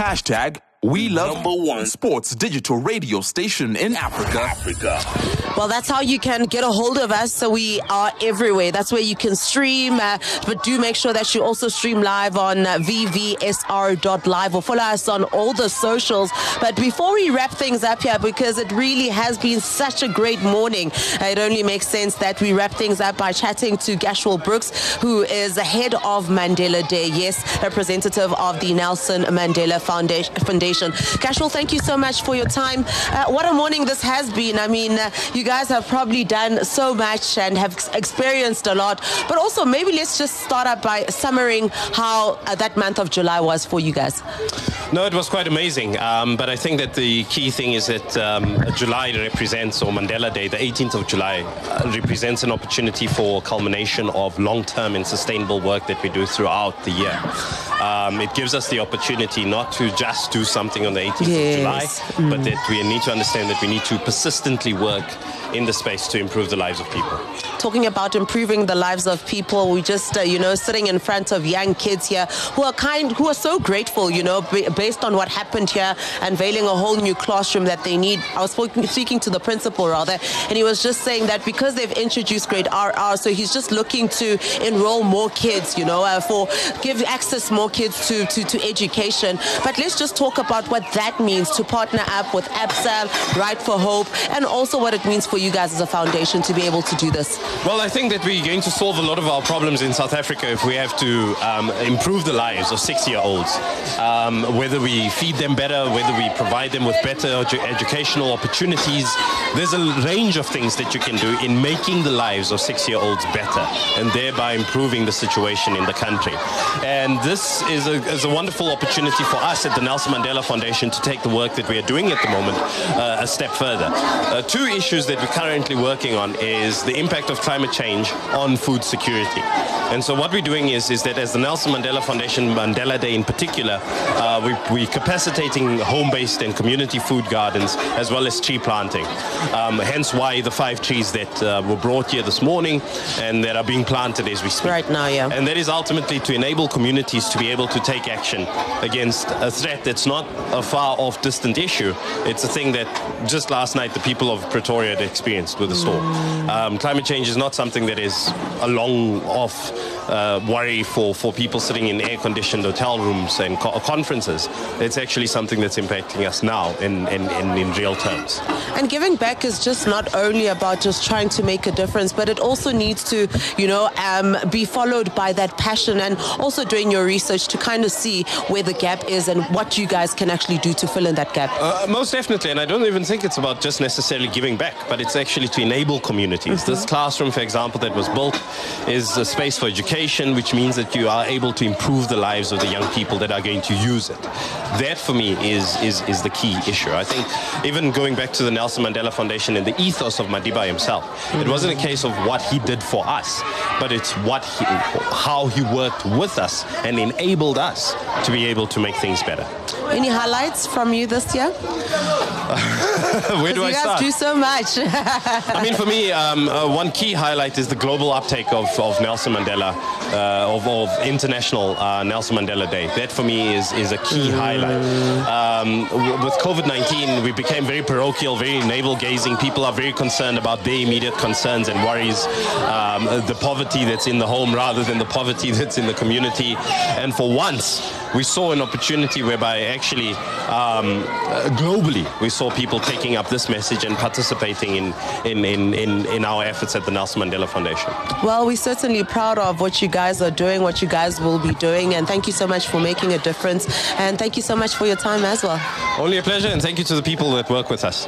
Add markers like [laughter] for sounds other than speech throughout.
Hashtag we love number one sports digital radio station in Africa. Africa. Well, that's how you can get a hold of us. So we are everywhere. That's where you can stream. Uh, but do make sure that you also stream live on uh, vvsr.live or follow us on all the socials. But before we wrap things up here, because it really has been such a great morning, uh, it only makes sense that we wrap things up by chatting to Gushwell Brooks, who is the head of Mandela Day. Yes, representative of the Nelson Mandela Foundation. Gushwell, thank you so much for your time. Uh, what a morning this has been. I mean, uh, you guys have probably done so much and have experienced a lot. But also, maybe let's just start up by summarizing how uh, that month of July was for you guys. No, it was quite amazing. Um, but I think that the key thing is that um, July represents, or Mandela Day, the 18th of July, uh, represents an opportunity for culmination of long term and sustainable work that we do throughout the year. Um, it gives us the opportunity not to just do something on the 18th yes. of July, mm. but that we need to understand that we need to persistently work in the space to improve the lives of people. Talking about improving the lives of people, we just, uh, you know, sitting in front of young kids here who are kind, who are so grateful, you know, based on what happened here, unveiling a whole new classroom that they need. I was speaking to the principal rather, and he was just saying that because they've introduced grade RR, so he's just looking to enroll more kids, you know, uh, for give access more kids to, to, to education. But let's just talk about what that means to partner up with ABSA, Right for Hope, and also what it means for you guys as a foundation to be able to do this? Well, I think that we're going to solve a lot of our problems in South Africa if we have to um, improve the lives of six-year-olds. Um, whether we feed them better, whether we provide them with better edu- educational opportunities, there's a range of things that you can do in making the lives of six-year-olds better and thereby improving the situation in the country. And this is a, is a wonderful opportunity for us at the Nelson Mandela Foundation to take the work that we are doing at the moment uh, a step further. Uh, two issues that we're currently working on is the impact of climate change on food security. And so what we're doing is, is that as the Nelson Mandela Foundation, Mandela Day in particular, uh, we, we're capacitating home-based and community food gardens as well as tree planting. Um, hence why the five trees that uh, were brought here this morning and that are being planted as we speak. Right now, yeah. And that is ultimately to enable communities to be able to take action against a threat that's not a far off distant issue. It's a thing that just last night the people of Pretoria had experienced with the storm. Um, climate change is not something that is a long off uh, worry for, for people sitting in air conditioned hotel rooms and co- conferences. It's actually something that's impacting us now in, in, in, in, real terms. And giving back is just not only about just trying to make a difference, but it also needs to, you know, um, be followed by that passion and also doing your research to kind of see where the gap is and what you guys can actually do to fill in that gap. Uh, most definitely. And I don't even think it's about just necessarily giving back, but it's actually to enable communities. Mm-hmm. This classroom, for example, that was built is a space for education, which means that you are able to improve the lives of the young people that are going to use it. That, for me, is, is, is the key issue. I think even going back to the Nelson Mandela Foundation and the ethos of Madiba himself, mm-hmm. it wasn't a case of what he did for us, but it's what he, how he worked with us and enabled us to be able to make things better. Any highlights from you this year? [laughs] [laughs] Where do I start? You guys do so much. [laughs] I mean, for me, um, uh, one key highlight is the global uptake of, of Nelson Mandela, uh, of, of, international uh, Nelson Mandela Day. That for me is, is a key mm. highlight. Um, with COVID 19, we became very parochial, very navel gazing. People are very concerned about their immediate concerns and worries, um, the poverty that's in the home rather than the poverty [laughs] that's in the community. And for once, we saw an opportunity whereby actually um, globally we saw people taking up this message and participating in, in, in, in, in our efforts at the Nelson Mandela Foundation. Well, we're certainly proud of what you guys are doing, what you guys will be doing, and thank you so much for making a difference. And thank you so much for your time as well. Only a pleasure, and thank you to the people that work with us.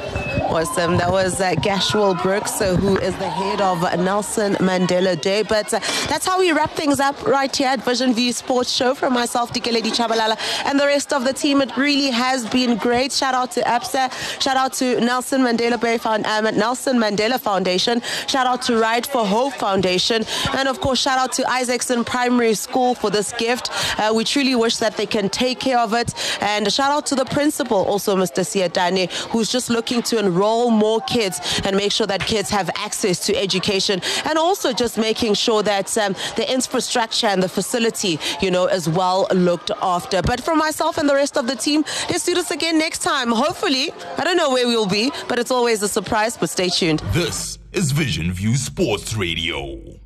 Awesome. That was uh, Gushwell Brooks, uh, who is the head of Nelson Mandela Day. But uh, that's how we wrap things up right here at Vision View Sports Show from myself, Dikeledi Chabalala, and the rest of the team. It really has been great. Shout out to ABSA. Shout out to Nelson Mandela Bay Found, um, Nelson Mandela Foundation. Shout out to Right for Hope Foundation. And of course, shout out to Isacson Primary School for this gift. Uh, we truly wish that they can take care of it. And shout out to the principal, also Mr. Siadane, who's just looking to enroll more kids and make sure that kids have access to education and also just making sure that um, the infrastructure and the facility, you know, is well looked after. But for myself and the rest of the team, let's do this again next time. Hopefully, I don't know where we'll be, but it's always a surprise, but stay tuned. This is Vision View Sports Radio.